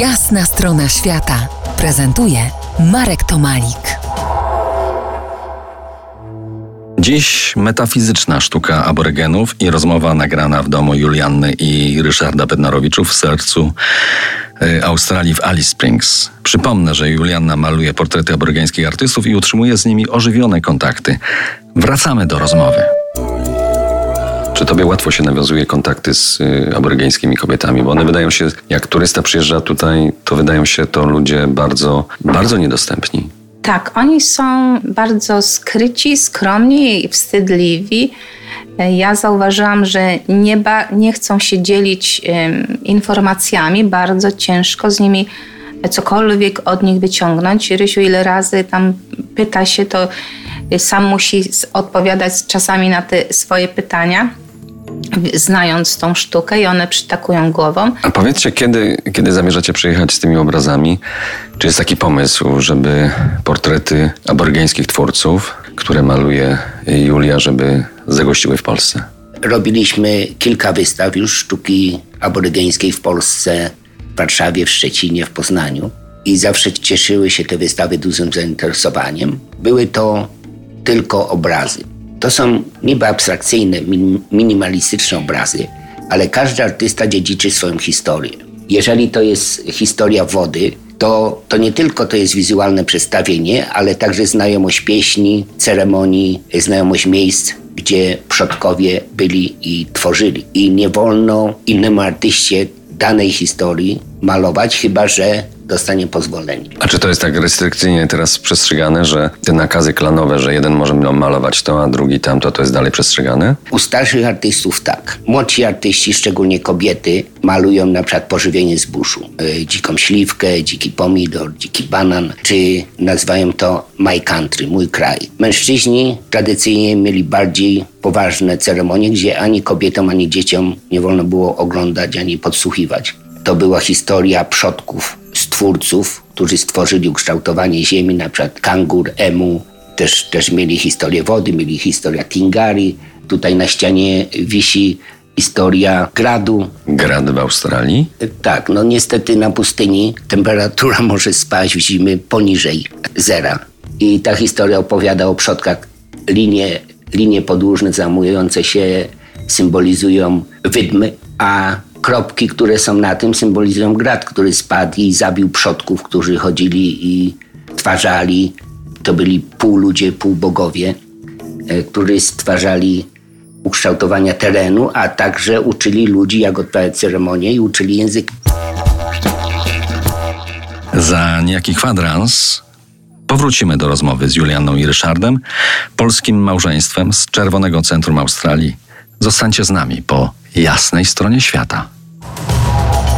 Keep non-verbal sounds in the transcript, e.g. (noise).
Jasna strona świata prezentuje Marek Tomalik. Dziś metafizyczna sztuka aborygenów i rozmowa nagrana w domu Julianny i Ryszarda Bednarowiczów w sercu y, Australii w Alice Springs. Przypomnę, że Julianna maluje portrety aborygeńskich artystów i utrzymuje z nimi ożywione kontakty. Wracamy do rozmowy. Czy tobie łatwo się nawiązuje kontakty z y, aborygeńskimi kobietami? Bo one wydają się, jak turysta przyjeżdża tutaj, to wydają się to ludzie bardzo, bardzo niedostępni. Tak, oni są bardzo skryci, skromni i wstydliwi. Ja zauważyłam, że nie, ba, nie chcą się dzielić informacjami, bardzo ciężko z nimi cokolwiek od nich wyciągnąć. Rysiu ile razy tam pyta się, to sam musi odpowiadać czasami na te swoje pytania znając tą sztukę i one przytakują głową. A powiedzcie, kiedy, kiedy zamierzacie przyjechać z tymi obrazami? Czy jest taki pomysł, żeby portrety aborygeńskich twórców, które maluje Julia, żeby zagościły w Polsce? Robiliśmy kilka wystaw już sztuki aborygeńskiej w Polsce, w Warszawie, w Szczecinie, w Poznaniu. I zawsze cieszyły się te wystawy dużym zainteresowaniem. Były to tylko obrazy. To są niby abstrakcyjne, minimalistyczne obrazy, ale każdy artysta dziedziczy swoją historię. Jeżeli to jest historia wody, to, to nie tylko to jest wizualne przedstawienie, ale także znajomość pieśni, ceremonii, znajomość miejsc, gdzie przodkowie byli i tworzyli. I nie wolno innemu artyście danej historii malować, chyba że dostanie pozwolenie. A czy to jest tak restrykcyjnie teraz przestrzegane, że te nakazy klanowe, że jeden może malować to, a drugi tamto, to jest dalej przestrzegane? U starszych artystów tak. Młodsi artyści, szczególnie kobiety, malują na przykład pożywienie zbóżu. Yy, dziką śliwkę, dziki pomidor, dziki banan, czy nazywają to my country, mój kraj. Mężczyźni tradycyjnie mieli bardziej poważne ceremonie, gdzie ani kobietom, ani dzieciom nie wolno było oglądać, ani podsłuchiwać. To była historia przodków stwórców, którzy stworzyli ukształtowanie ziemi, na przykład kangur, emu, też, też mieli historię wody, mieli historię Tingari. Tutaj na ścianie wisi historia gradu. Grad w Australii? Tak, no niestety na pustyni temperatura (laughs) może spaść w zimy poniżej zera. I ta historia opowiada o przodkach. Linie, linie podłużne zamujące się symbolizują wydmy, a kropki, które są na tym, symbolizują grad, który spadł i zabił przodków, którzy chodzili i stwarzali. To byli pół ludzie, pół bogowie, e, którzy stwarzali ukształtowania terenu, a także uczyli ludzi, jak odprawiać ceremonię i uczyli języka. Za niejaki kwadrans powrócimy do rozmowy z Julianą i Ryszardem, polskim małżeństwem z Czerwonego Centrum Australii. Zostańcie z nami po jasnej stronie świata.